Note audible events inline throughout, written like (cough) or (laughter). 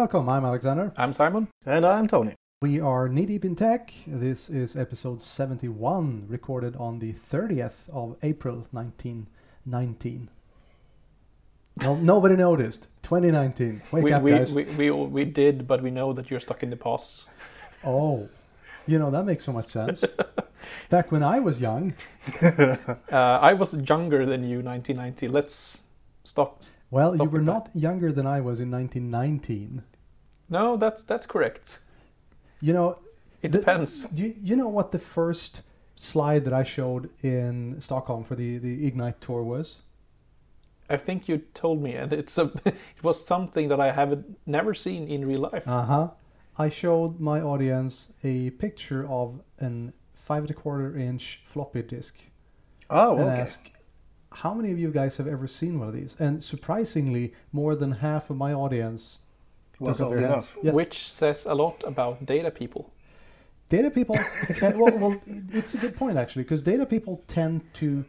Hello and welcome. I'm Alexander. I'm Simon. And I'm Tony. We are knee deep in tech. This is episode 71, recorded on the 30th of April 1919. No, (laughs) nobody noticed. 2019. Wake we, up, we, guys. we, we, we did, but we know that you're stuck in the past. Oh, you know, that makes so much sense. (laughs) Back when I was young, (laughs) Uh, I was younger than you, 1990. Let's stop. well, you were it, not younger than I was in 1919. No, that's that's correct. You know, It The- depends. Do you, you know what the first slide that I showed in Stockholm for the, the Ignite tour was? I think you told me, and it's a (laughs) it was something that I haven't never seen in real life. Uh huh. I showed my audience a picture of an five and a quarter inch floppy disk Oh, and okay. ask, how many of you guys have ever seen one of these? And surprisingly, more than half of my audience Was took up old enough. Yeah. Which says a lot about data people. Data people, (laughs) well, well, it's a good point actually, because data people tend to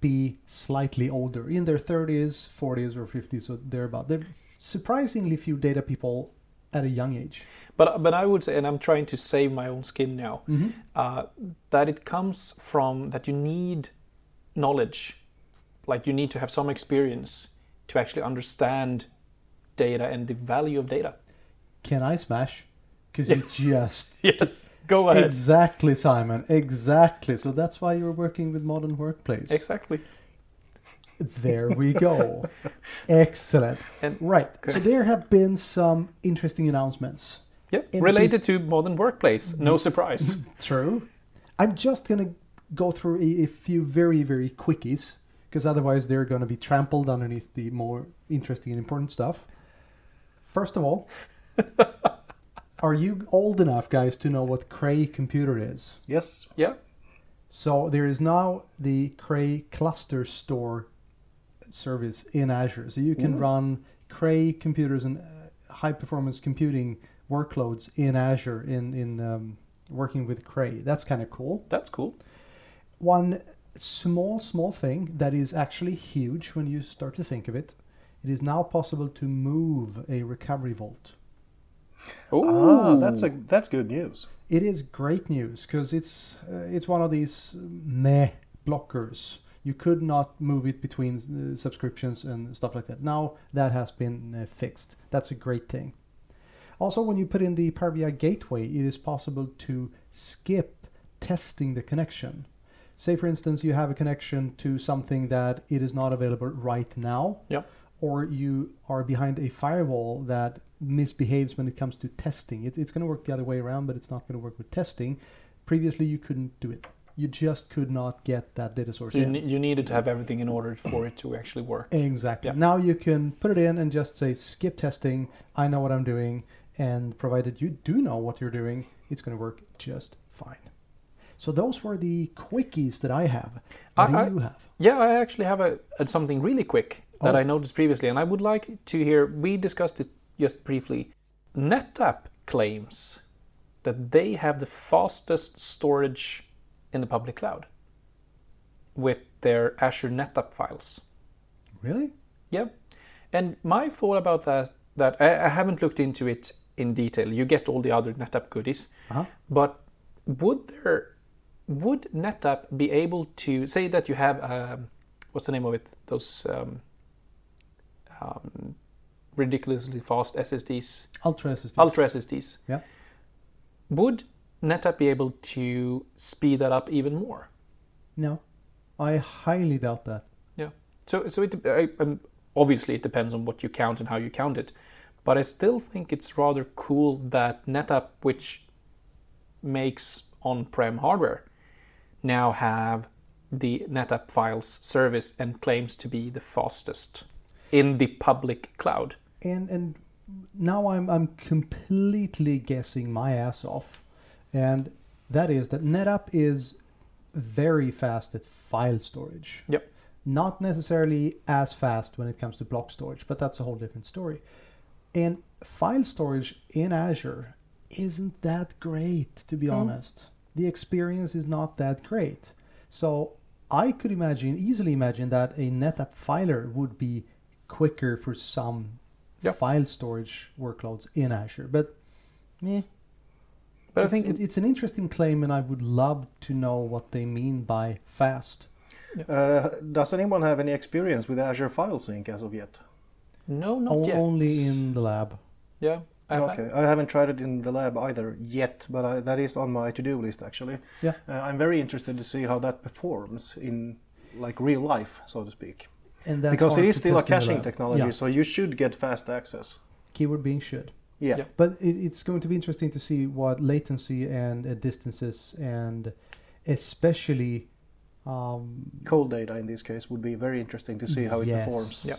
be slightly older, in their 30s, 40s, or 50s, or thereabout. There are surprisingly few data people at a young age. But but I would say, and I'm trying to save my own skin now, Mm-hmm. uh, that it comes from that you need knowledge, like you need to have some experience to actually understand data and the value of data. Can I smash? Because you (laughs) just (laughs) Yes, go ahead. exactly, Simon, exactly. So that's why you're working with Modern Workplace. Exactly. There we go. (laughs) Excellent. And- right. So there have been some interesting announcements. Yeah, And related to modern workplace. No mm-hmm. surprise. True. I'm just going to go through a, a few very, very quickies because otherwise they're going to be trampled underneath the more interesting and important stuff. First of all, (laughs) are you old enough, guys, to know what Cray computer is? Yes. yeah. So there is now the Cray ClusterStor service in Azure. So you can Ooh. run Cray computers and uh, high performance computing workloads in Azure in in um, working with Cray. That's kind of cool. That's cool. One small small thing that is actually huge when you start to think of it. It is now possible to move a recovery vault. Ah, that's a that's good news. It is great news because it's uh, it's one of these meh blockers. You could not move it between uh, subscriptions and stuff like that. Now that has been uh, fixed. That's a great thing. Also, when you put in the Power BI gateway, it is possible to skip testing the connection. Say, for instance, you have a connection to something that it is not available right now, Yeah. Or you are behind a firewall that misbehaves when it comes to testing. It, it's going to work the other way around, but it's not going to work with testing. Previously, you couldn't do it. You just could not get that data source You, ne- you needed to have everything in order for it to actually work. Exactly. Yeah. Now you can put it in and just say skip testing. I know what I'm doing, and provided you do know what you're doing, it's going to work just fine. So those were the quickies that I have. What I- do you have? Yeah, I actually have a something really quick that Oh. I noticed previously, and I would like to hear. We discussed it just briefly. NetApp claims that they have the fastest storage in the public cloud with their Azure NetApp files. Really? Yeah, and my thought about that that I, I haven't looked into it in detail. You get all the other NetApp goodies, Uh-huh. but would there would NetApp be able to say that you have um, what's the name of it? Those um, um, ridiculously fast SSDs, Ultra SSDs. Ultra SSDs. Yeah. Would NetApp be able to speed that up even more? No, I highly doubt that. Yeah. So so it I, um, obviously it depends on what you count and how you count it, but I still think it's rather cool that NetApp, which makes on-prem hardware, now have the NetApp files service and claims to be the fastest in the public cloud. and and now I'm I'm completely guessing my ass off, and that is that NetApp is very fast at file storage. Yep. Not necessarily as fast when it comes to block storage, but that's a whole different story. And file storage in Azure isn't that great, to be hmm. honest. The experience is not that great. So I could imagine, easily imagine, that a NetApp filer would be quicker for some Yeah. file storage workloads in Azure. But yeah. But I think it- it's an interesting claim, and I would love to know what they mean by fast. Uh, does anyone have any experience with Azure File Sync as of yet? no, not O- yet. Only in the lab. yeah. I've had- Okay, I haven't tried it in the lab either yet, but I, that is on my to-do list actually. Yeah. Uh, I'm very interested to see how that performs in like real life, so to speak. And that's because it hard is to still a test in the caching technology, Yeah. so you should get fast access. Keyword being should. Yeah. Yeah. But it, it's going to be interesting to see what latency and uh, distances and especially um, Cold data in this case would be very interesting to see how it yes. performs. Yeah.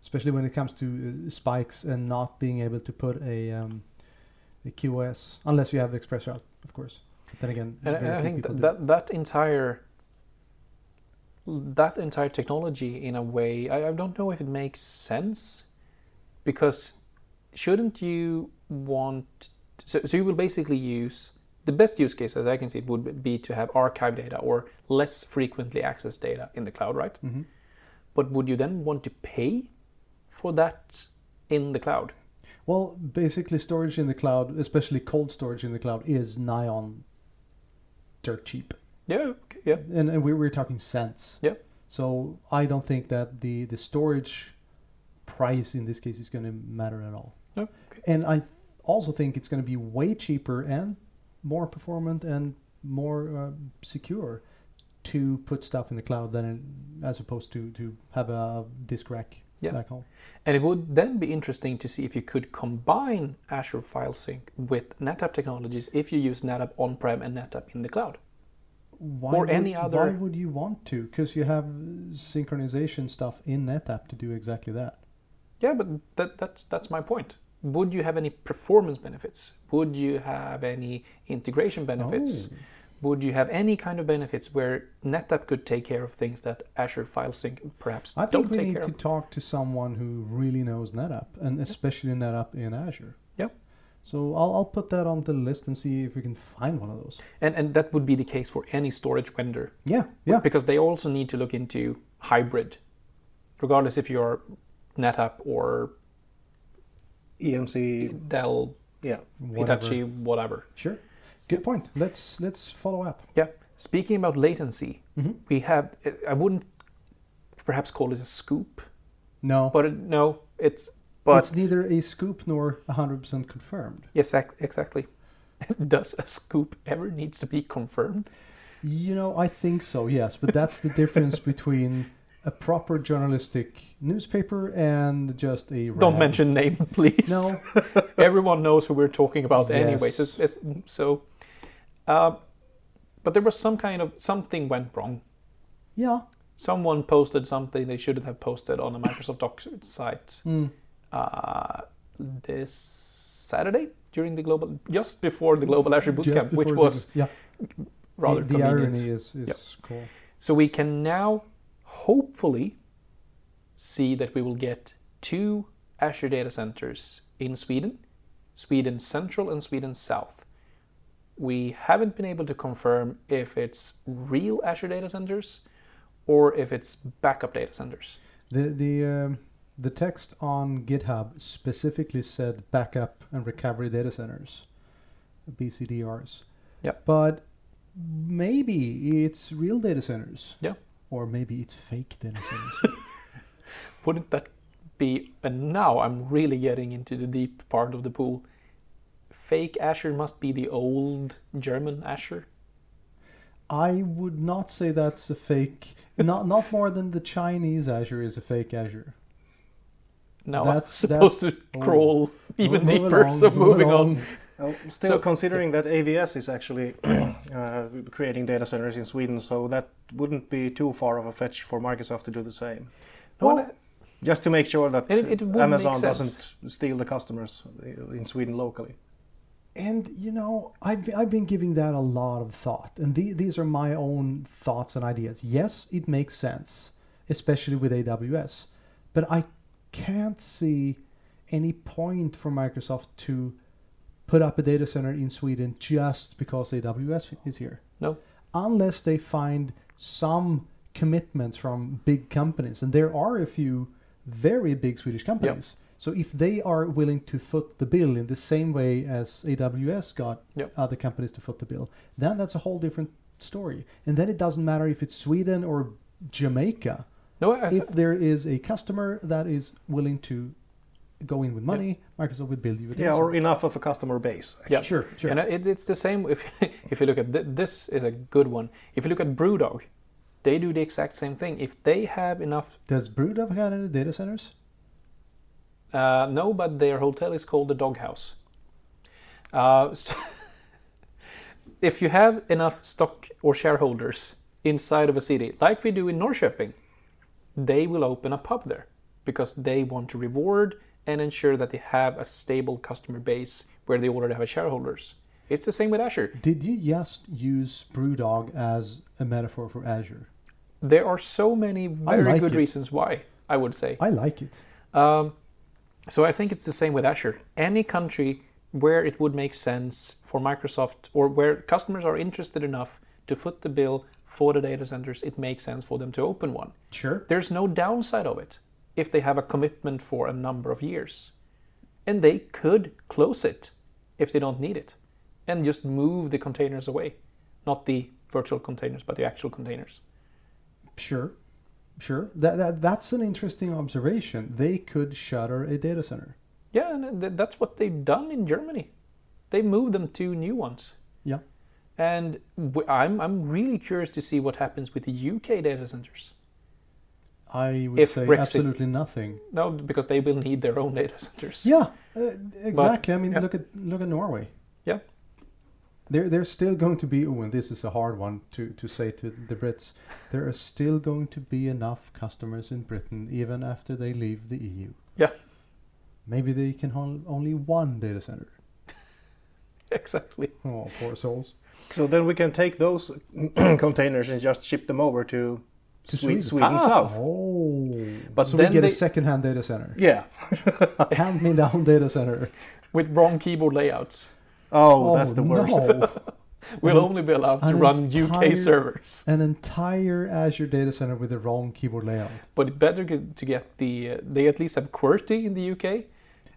Especially when it comes to uh, spikes and not being able to put a, um, a QoS unless you have express route, of course. But then again, and, and I think people that, that that entire that entire technology in a way I, I don't know if it makes sense because shouldn't you want so, so you will basically use the best use case as I can see it would be to have archive data or less frequently accessed data in the cloud right Mhm. but would you then want to pay for that in the cloud Well, basically, storage in the cloud, especially cold storage in the cloud, is nigh on dirt cheap. Yeah okay, yeah and, and we we're talking cents. Yeah. So I don't think that the the storage price in this case is going to matter at all. No, okay. And I also think it's going to be way cheaper and more performant and more uh, secure to put stuff in the cloud than as opposed to to have a disk rack Yeah. back home. And it would then be interesting to see if you could combine Azure File Sync with NetApp technologies if you use NetApp on-prem and NetApp in the cloud. Why Or would, any other- Why would you want to? Because you have synchronization stuff in NetApp to do exactly that. Yeah, but that, that's that's my point. Would you have any performance benefits? Would you have any integration benefits? Oh. Would you have any kind of benefits where NetApp could take care of things that Azure File Sync perhaps I don't think we need to of? talk to someone who really knows NetApp, and especially NetApp in Azure. Yep. So I'll, I'll put that on the list and see if we can find one of those. And and that would be the case for any storage vendor Yeah, yeah. because they also need to look into hybrid, regardless if you're NetApp or EMC, Dell, yeah. Whatever. Hitachi, whatever. Sure. Good point. Let's let's follow up. Yeah. Speaking about latency, Mhm. we have. I wouldn't perhaps call it a scoop, No, but it, no, it's but it's neither a scoop nor 100% confirmed. yes, ex- exactly. (laughs) Does a scoop ever needs to be confirmed? You know, I think so. Yes, but that's the difference between a proper journalistic newspaper and just a. Don't mention name, (laughs) please. No. (laughs) Everyone knows who we're talking about, anyways. Yes. It's- it's- so, uh, but there was some kind of something went wrong. Yeah. Someone posted something they shouldn't have posted on a Microsoft Docs site Mm. Uh, this Saturday during the global, just before the Global Azure Bootcamp, which was the, yeah. rather the, the convenient. irony is is Yep. cool. So we can now hopefully see that we will get two Azure data centers in Sweden, Sweden Central and Sweden South. We haven't been able to confirm if it's real Azure data centers or if it's backup data centers. The the um, the text on GitHub specifically said backup and recovery data centers, BCDRs. Yeah. But maybe it's real data centers. Yeah. Or maybe it's fake data centers. (laughs) Wouldn't that be? And now I'm really getting into the deep part of the pool. Fake Azure must be the old German Azure. I would not say that's a fake. not not more than the Chinese Azure is a fake Azure. Now That's- I'm supposed that's- to crawl even Move deeper. along, so move moving along. on. Still So- considering that AWS is actually (clears throat) uh, creating data centers in Sweden, so that wouldn't be too far of a fetch for Microsoft to do the same. No, Well, Just to make sure that it- it Amazon doesn't steal the customers in Sweden locally. And you know, I've I've been giving that a lot of thought, and the, these are my own thoughts and ideas. Yes, it makes sense, especially with AWS, but I can't see any point for Microsoft to put up a data center in Sweden just because AWS is here. No. unless they find some commitments from big companies, and there are a few very big Swedish companies. So if they are willing to foot the bill in the same way as AWS got Yep. other companies to foot the bill, then that's a whole different story. And then it doesn't matter if it's Sweden or Jamaica. No, I, If there is a customer that is willing to go in with money, Microsoft will build you a data Yeah, or enough of a customer base. yeah, Sure, sure. And it, it's the same if (laughs) if you look at th- this is a good one. If you look at BrewDog, they do the exact same thing. If they have enough, Does Brewdog have any data centers? uh, no, but their hotel is called the Doghouse. Uh, (laughs) so if you have enough stock or shareholders inside of a city, like we do in Norrköping, they will open a pub there because they want to reward and ensure that they have a stable customer base where they already have shareholders. It's the same with Azure. Did you just use Brewdog as a metaphor for Azure? There are so many very like good it. reasons why, I would say. I like it. Um, so I think it's the same with Azure. Any country where it would make sense for Microsoft or where customers are interested enough to foot the bill for the data centers, it makes sense for them to open one. Sure. There's no downside of it if they have a commitment for a number of years. And they could close it if they don't need it and just move the containers away. Not the virtual containers, but the actual containers. Sure. Sure. That, that that's an interesting observation. They could shutter a data center. Yeah, and uh, that's what they've done in Germany. They moved them to new ones. And I'm, I'm really curious to see what happens with the UK data centers. I would If say Brexit- absolutely nothing. No, because they will need their own data centers. Yeah, uh, exactly. I mean, yeah. look at look at Norway. Yeah. There, there's still going to be. Oh, and this is a hard one to, to say to the Brits. There are still going to be enough customers in Britain even after they leave the EU. Yeah. Maybe they can hold only one data center. (laughs) Exactly. Oh, poor souls. So then we can take those (clears throat) containers and just ship them over to, To Sweden, Sweden. Sweden Ah. South. Oh, But so then we get they- a second-hand data center, Yeah. (laughs) hand-me-down data center. With wrong keyboard layouts. Oh, that's the worst. No. (laughs) We'll An- only be allowed to run entire- UK servers. An entire Azure data center with the wrong keyboard layout, But it's better get- to get the. Uh, they at least have QWERTY in the UK.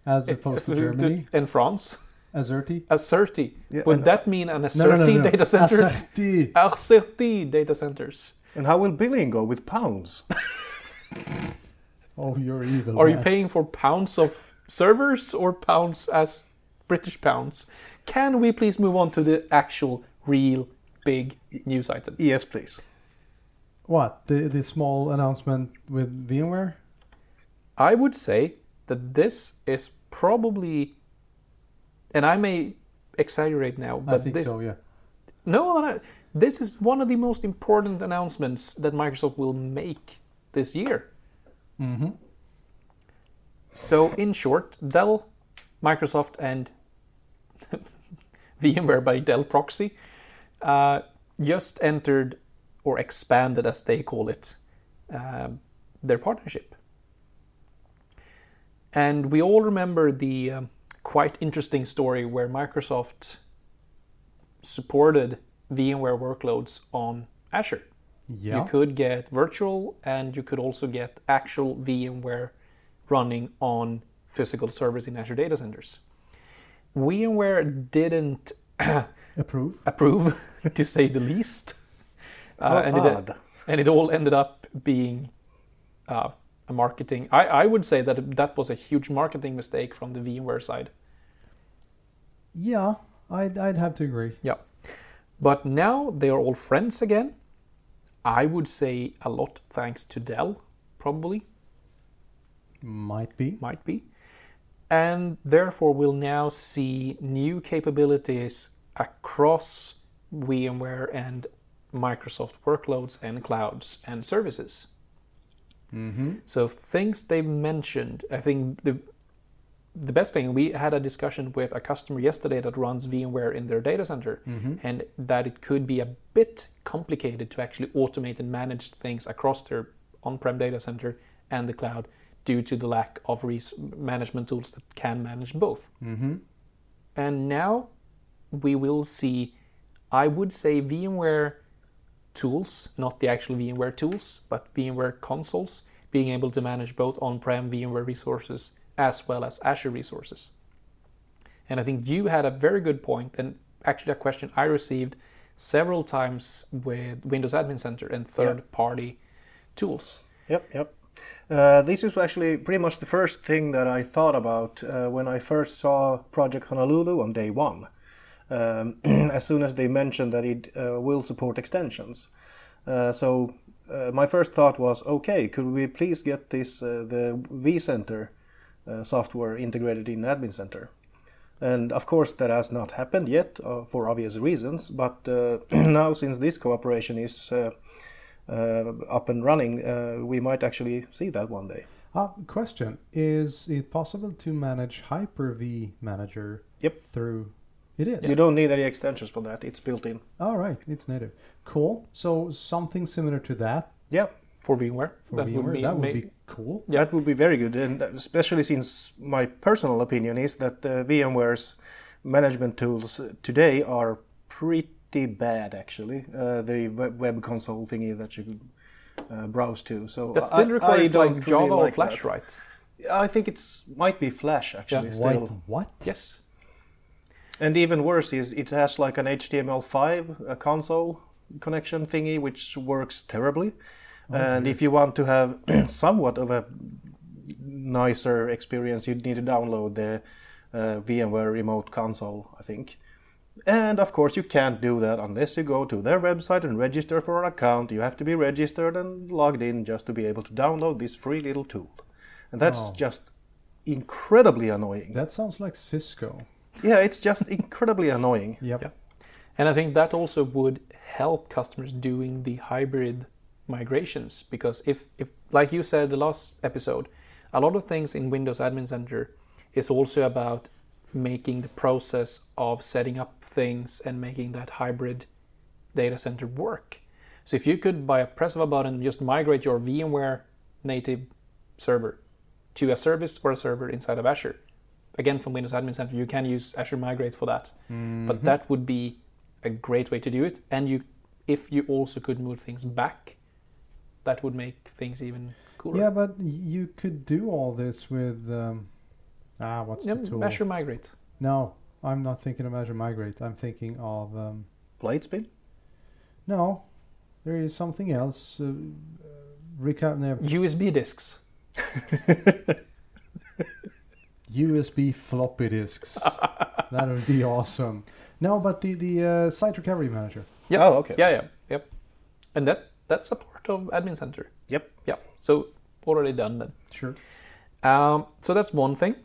as opposed to (laughs) Germany, And France. Azerty. Asserty. Yeah, Would that mean an No, no, no, Asserty no. data center? Azerty. Asserty data centers. And how will billing go with pounds? Oh, you're evil. Are you paying for pounds of servers or pounds as British pounds? Can we please move on to the actual, real, big news item? yes, please. What the the small announcement with VMware? I would say that this is probably, and I may exaggerate now, I but think this so. Yeah. no, no, this is one of the most important announcements that Microsoft will make this year. Mm-hmm. So, in short, Dell, Microsoft, and (laughs) VMware by Dell Proxy uh, just entered or expanded, as they call it, um, their partnership. And we all remember the um, quite interesting story where Microsoft supported VMware workloads on Azure. Yeah. You could get virtual and you could also get actual VMware running on physical servers in Azure data centers. VMware didn't (clears throat) Approve. approve, (laughs) to say the least. Uh, and, it, and it all ended up being uh, a marketing. I, I would say that that was a huge marketing mistake from the VMware side. Yeah, I'd I'd have to agree. Yeah. But now they are all friends again. I would say a lot thanks to Dell, probably. Might be. might be. And therefore, we'll now see new capabilities across VMware and Microsoft workloads and clouds and services. Mm-hmm. So things they've mentioned, I think the the best thing we had a discussion with a customer yesterday that runs VMware in their data center, Mm-hmm. and that it could be a bit complicated to actually automate and manage things across their on-prem data center and the cloud due to the lack of res- management tools that can manage both. Mm-hmm. And now we will see, I would say, VMware tools, not the actual VMware tools, but VMware consoles, being able to manage both on prem VMware resources as well as Azure resources. And I think you had a very good point, and actually a question I received several times with Windows Admin Center and third-party tools. Yep, yep. Uh, this is actually pretty much the first thing that I thought about uh, when I first saw Project Honolulu on day one. Um, (clears throat) as soon as they mentioned that it uh, will support extensions. Uh, so uh, my first thought was, okay, could we please get this uh, the vCenter software integrated in Admin Center? And of course, that has not happened yet uh, for obvious reasons. But uh, (clears throat) now, since this cooperation is uh, up and running, we might actually see that one day. Uh, question Is it possible to manage Hyper V Manager yep. through it is. You don't need any extensions for that. It's built in. All right, it's native. Cool. So something similar to that. Yeah. For VMware. For that VMware, would be, that would be cool. Yeah. That would be very good, and especially since my personal opinion is that uh, VMware's management tools today are pretty bad. Actually, uh, the web, web, console thingy that you uh, browse to. So that still requires like Java really or Flash, that. right? I think it's might be Flash actually. Yeah. Still. Wait, what? Yes. And even worse is it has like an HTML5 a console connection thingy, which works terribly. Okay. And if you want to have (clears throat) somewhat of a nicer experience, you need to download the uh, VMware Remote Console, I think. And of course, you can't do that unless you go to their website and register for an account. You have to be registered and logged in just to be able to download this free little tool. And that's oh. just incredibly annoying. That sounds like Cisco yeah, it's just incredibly annoying. Yep. Yeah. And I think that also would help customers doing the hybrid migrations because if, if like you said the last episode, a lot of things in Windows Admin Center is also about making the process of setting up things and making that hybrid data center work. So if you could by a press of a button just migrate your VMware native server to a service or a server inside of Azure, again from Windows Admin Center, you can use Azure Migrate for that. Mm-hmm. But that would be a great way to do it. And you, if you also could move things back, that would make things even cooler. Yeah, but you could do all this with um, ah, what's yeah, the tool? Azure Migrate. No, I'm not thinking of Azure Migrate. I'm thinking of um, Lightspeed. No, there is something else. Uh, recap USB disks. (laughs) USB floppy disks. (laughs) that would be awesome. No, but the the uh, site recovery manager. Yeah. Oh, okay. Yeah, yeah, yep. And that that's a part of Admin Center. Yep. Yeah. So already done then. Sure. Um, so that's one thing.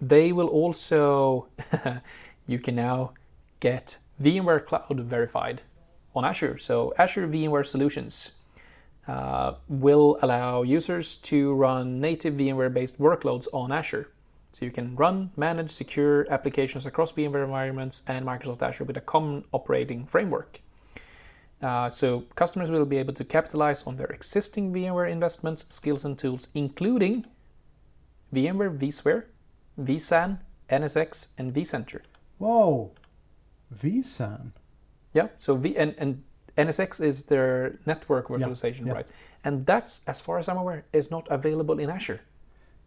They will also, (laughs) you can now get VMware Cloud verified on Azure. So Azure VMware Solutions uh, will allow users to run native VMware-based workloads on Azure. So you can run, manage, secure applications across VMware environments and Microsoft Azure with a common operating framework. Uh, so customers will be able to capitalize on their existing VMware investments, skills, and tools, including VMware vSphere, vSAN, NSX, and vCenter. Whoa, vSAN. Yeah. So V and, and NSX is their network virtualization, right? And that's, as far as I'm aware, is not available in Azure.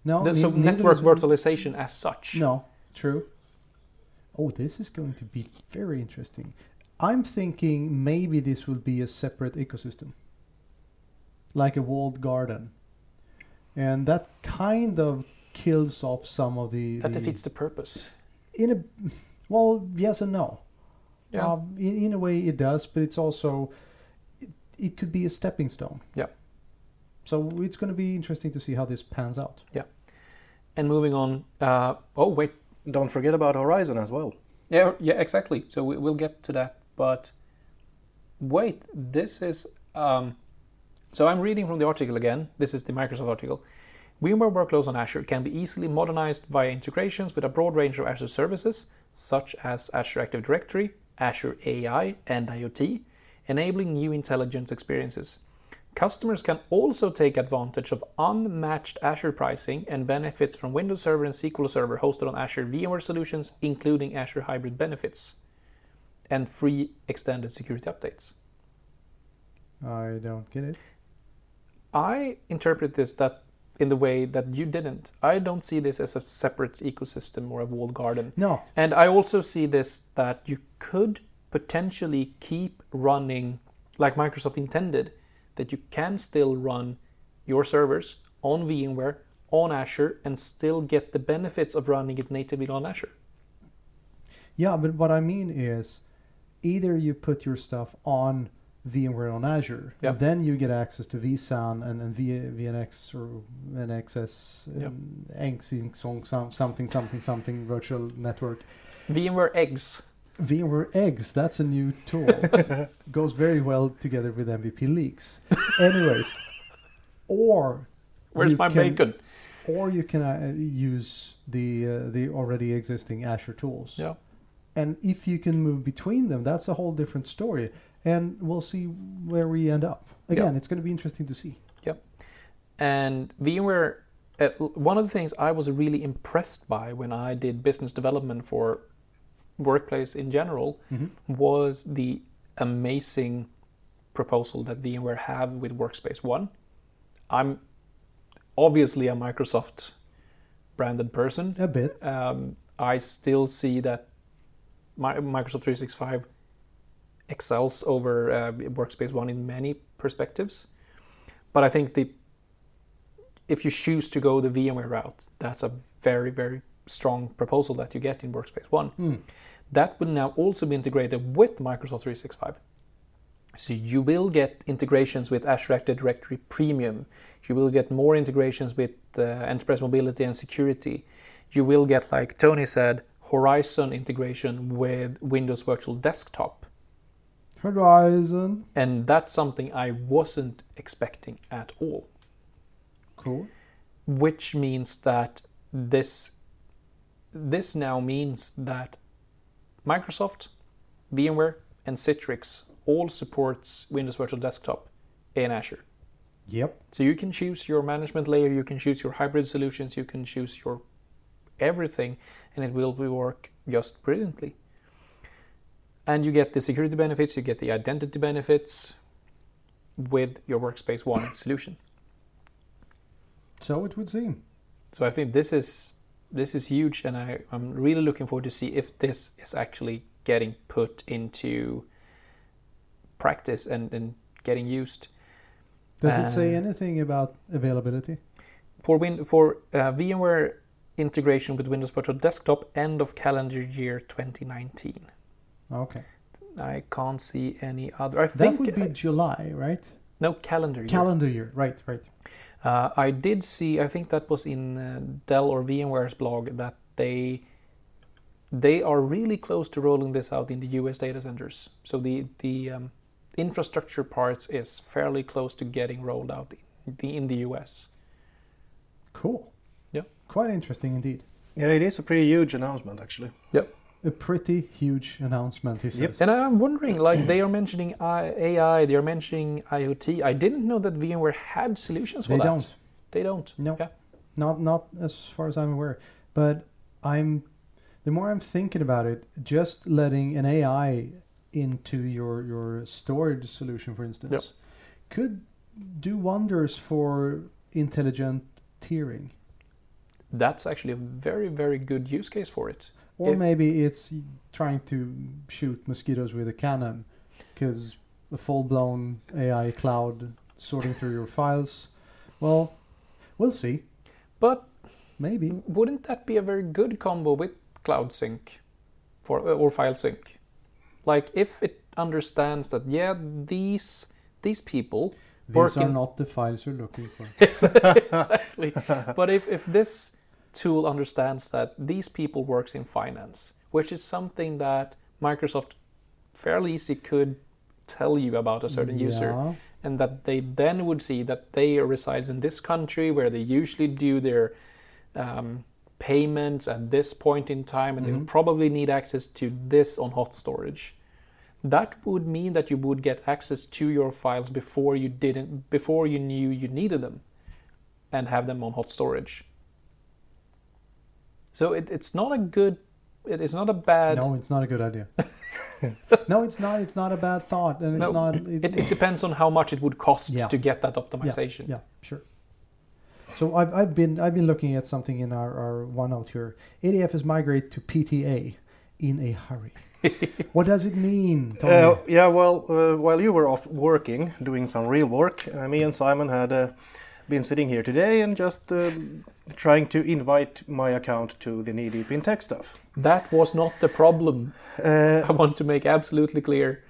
No, so network virtualization as such. No, true. Oh, this is going to be very interesting. I'm thinking maybe this will be a separate ecosystem, like a walled garden, and that kind of kills off some of the. That the, defeats the purpose. In a, well, yes and no. Yeah. Um, in, in, a way, it does, but it's also it, it could be a stepping stone. Yeah. So it's going to be interesting to see how this pans out. Yeah. And moving on. Uh, oh wait, don't forget about Horizon as well. Yeah, yeah, exactly. So we, will get to that. But wait, this is. Um, so I'm reading from the article again. This is the Microsoft article. VMware workloads on Azure can be easily modernized via integrations with a broad range of Azure services, such as Azure Active Directory, Azure AI, and IoT, enabling new intelligence experiences. Customers can also take advantage of unmatched Azure pricing and benefits from Windows Server and SQL Server hosted on Azure VMware solutions, including Azure Hybrid benefits and free extended security updates. I don't get it. I interpret this that in the way that you didn't. I don't see this as a separate ecosystem or a walled garden. No, And I also see this that you could potentially keep running like Microsoft intended, that you can still run your servers on VMware, on Azure, and still get the benefits of running it natively on Azure. Yeah, but what I mean is either you put your stuff on VMware on Azure, Yep. and then you get access to vSAN and, and v, VNX or NXS, Yep. song, something, something, something virtual network. VMware eggs. VMware Eggs, that's a new tool. (laughs) Goes very well together with MVP leaks. Anyways, or Where's my can- bacon? Or you can uh, use the uh, the already existing Azure tools. Yeah. And if you can move between them, that's a whole different story. And we'll see where we end up. Again, it's going to be interesting to see. Yep. And VMware, uh, one of the things I was really impressed by when I did business development for workplace in general was the amazing proposal that VMware have with Workspace ONE. I'm obviously a Microsoft branded person. A bit. Um, I still see that my, Microsoft 365 excels over uh, Workspace ONE in many perspectives. But I think the if you choose to go the VMware route, that's a very, very strong proposal that you get in Workspace ONE. Hmm. That will now also be integrated with Microsoft 365. So you will get integrations with Azure Active Directory Premium. You will get more integrations with uh, enterprise mobility and security. You will get, like Tony said, Horizon integration with Windows Virtual Desktop. Horizon. And that's something I wasn't expecting at all. Cool. Which means that this this now means that Microsoft, VMware, and Citrix all supports Windows Virtual Desktop in Azure. Yep. So you can choose your management layer, you can choose your hybrid solutions, you can choose your everything, and it will work just brilliantly. And you get the security benefits, you get the identity benefits with your Workspace ONE solution. So it would seem. So I think this is this is huge, and I, I'm really looking forward to see if this is actually getting put into practice and, and getting used. Does it say anything about availability? for Win for uh, VMware integration with Windows Virtual Desktop end of calendar year 2019. Okay. I can't see any other. I think That would be July, right? No calendar year. Calendar year. Right, right. Uh, I did see. I think that was in uh, Dell or VMware's blog that they they are really close to rolling this out in the US data centers. So the the um, infrastructure parts is fairly close to getting rolled out in the, in the US. Cool. Yeah. Quite interesting indeed. Yeah, it is a pretty huge announcement, actually. A pretty huge announcement, he says. Yep. And I'm wondering, like they are mentioning AI, they are mentioning IoT. I didn't know that VMware had solutions for They that. They don't. They don't. No. Okay. Not not as far as I'm aware. But I'm the more I'm thinking about it, just letting an AI into your your storage solution, for instance, Yep. could do wonders for intelligent tiering. That's actually a very, very good use case for it. Or If- maybe it's trying to shoot mosquitoes with a cannon, because a full-blown AI cloud sorting through your files. Well, we'll see. But Maybe. wouldn't that be a very good combo with Cloud Sync for uh, or File Sync? Like if it understands that yeah, these these people These are in- not the files you're looking for. (laughs) exactly. but if, if this tool understands that these people works in finance, which is something that Microsoft fairly easy could tell you about a certain user, and that they then would see that they reside in this country where they usually do their um, payments at this point in time, and they would probably need access to this on hot storage. That would mean that you would get access to your files before you didn't, before you knew you needed them, and have them on hot storage. So it, it's not a good, it is not a bad. No, it's not a good idea. (laughs) no, it's not. It's not a bad thought, and it's No, not. It, It, it depends on how much it would cost Yeah. to get that optimization. yeah, sure. So I've, I've been I've been looking at something in our, our OneNote here. ADF is migrate to PTA in a hurry. (laughs) what does it mean, Tony? Uh, yeah, well, uh, while you were off working, doing some real work, uh, me and Simon had uh, been sitting here today and just uh, trying to invite my account to the knee deep in tech stuff. That was not the problem. Uh, I want to make absolutely clear.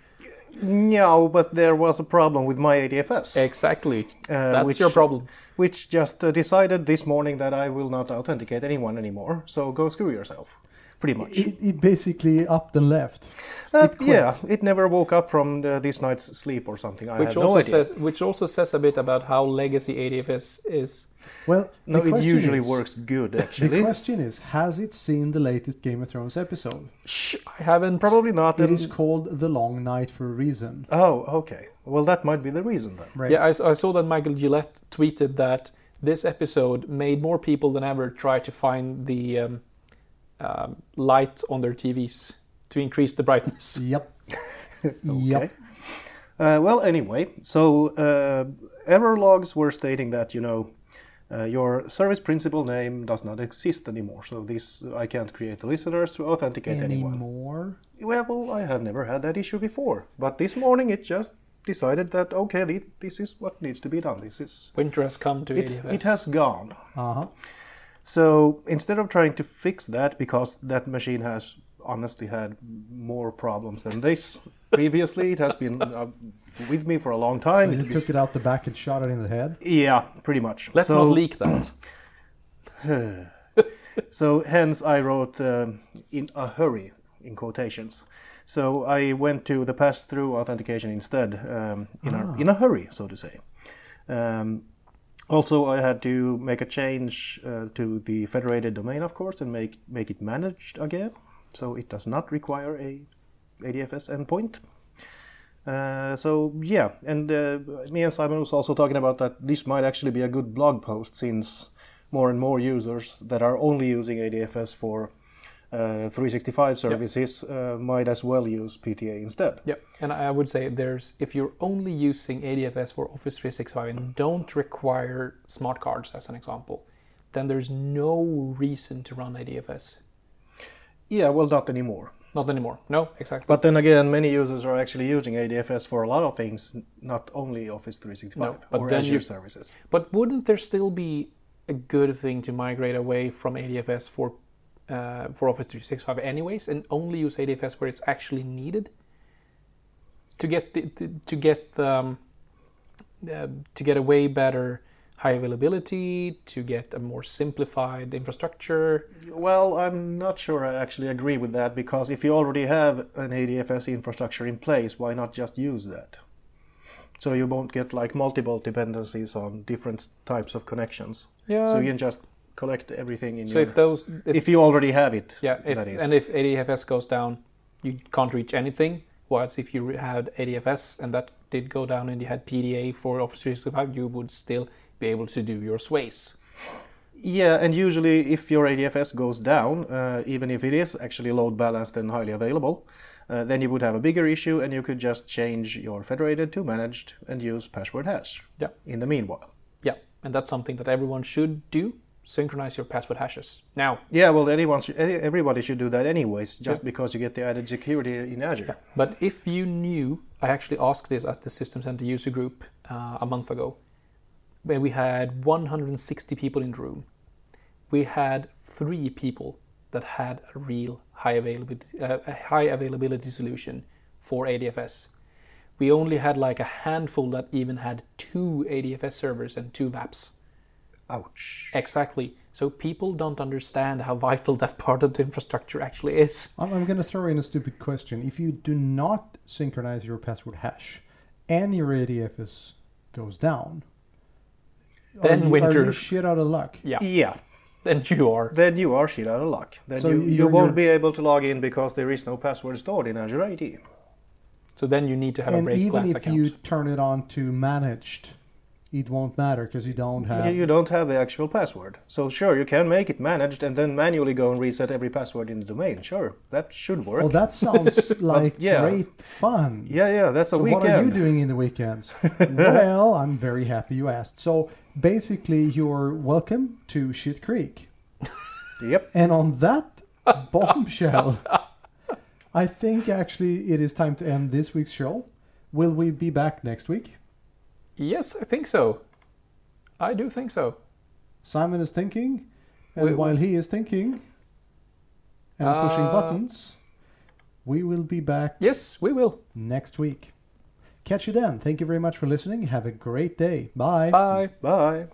no, but there was a problem with my ADFS, Exactly. uh, That's which, your problem. which just uh, decided this morning that I will not authenticate anyone anymore. So go screw yourself, pretty much. it, it basically upped and left. Uh, it yeah, it never woke up from the, this night's sleep or something. I Which have no also idea. says which also says a bit about how legacy ADFS is. Well, no, it usually is- works good (laughs) Actually, The question is, has it seen the latest Game of Thrones episode? Shh, I haven't. Probably not. It and- is called The Long Night for a reason. Oh, okay. Well, that might be the reason then. Right. Yeah, I saw that Michael Gillette tweeted that this episode made more people than ever try to find the um, um, light on their TVs to increase the brightness. (laughs) Yep. Okay. Yep. Uh, well, anyway, so uh, logs were stating that you know uh, your service principal name does not exist anymore. So this I can't create the listeners to authenticate anyone. Anymore. Well, well, I have never had that issue before, but this morning it just decided that okay, thi- this is what needs to be done. This is Winter has come to it. ADFS. It has gone. Uh huh. So instead of trying to fix that, because that machine has honestly had more problems than this previously, it has been uh, with me for a long time. So time. you took it out the back and shot it in the head. yeah, pretty much. Let's so, not leak that. (sighs) so hence I wrote um, in a hurry in quotations. So I went to the pass-through authentication instead um, in, a, in a hurry, so to say. Um, also, I had to make a change uh, to the federated domain, of course, and make make it managed again, so it does not require a ADFS endpoint. Uh, so yeah, and uh, me and Simon was also talking about that this might actually be a good blog post since more and more users that are only using ADFS for uh, 365 services uh, might as well use PTA instead. Yep, and I would say there's if you're only using ADFS for Office 365 and don't require smart cards as an example, then there's no reason to run ADFS. Yeah, well, not anymore. Not anymore. No, exactly. But then again, many users are actually using ADFS for a lot of things, not only Office 365 No, but or Azure you- services. But wouldn't there still be a good thing to migrate away from ADFS for uh, for Office 365 anyways, and only use ADFS where it's actually needed to get the, to, to get um, uh, to get a way better high availability, to get a more simplified infrastructure. Well, I'm not sure I actually agree with that because if you already have an ADFS infrastructure in place, why not just use that? So you won't get like multiple dependencies on different types of connections. Yeah. so you can just collect everything in so your. if those if, if you already have it, yeah if, that is. and if ADFS goes down, you can't reach anything. Whilst if you had ADFS and that did go down and you had PTA for Office 365, you would still be able to do your sways. Yeah, and usually if your ADFS goes down, uh, even if it is actually load balanced and highly available, uh, then you would have a bigger issue and you could just change your federated to managed and use password hash Yeah. in the meanwhile. Yeah, and that's something that everyone should do. Synchronize your password hashes. Now, Yeah, well, anyone should, any- everybody should do that anyways, just because you get the added security in Azure. but if you knew, I actually asked this at the System Center user group uh, a month ago, where we had 160 people in the room. We had three people that had a real high availability, uh, a high availability solution for ADFS. We only had like a handful that even had two ADFS servers and two WAPs. Ouch. Exactly. So people don't understand how vital that part of the infrastructure actually is. I'm, I'm going to throw in a stupid question. If you do not synchronize your password hash and your ADFS goes down, Then are you, winter- are you shit out of luck. Yeah. Yeah, Then you are. then you are shit out of luck. Then So you, you you're- won't you're- be able to log in because there is no password stored in Azure AD. So then you need to have a break And break even if you turn it on to managed, it won't matter because you don't have. You- don't have the actual password. So sure, you can make it managed and then manually go and reset every password in the domain. Sure, that should work. Well, that sounds (laughs) like yeah. great fun. yeah, yeah, that's a So weekend. what are you doing in the weekends? (laughs) well, I'm very happy you asked. So basically, you're welcome to Shit Creek. (laughs) Yep. And on that bombshell, I think actually it is time to end this week's show. Will we be back next week? Yes, I think so. I do think so. Simon is thinking, and We- while he is thinking and pushing Uh, buttons, we will be back Yes, we will. next week. Catch you then. Thank you very much for listening. Have a great day. Bye. Bye. Bye.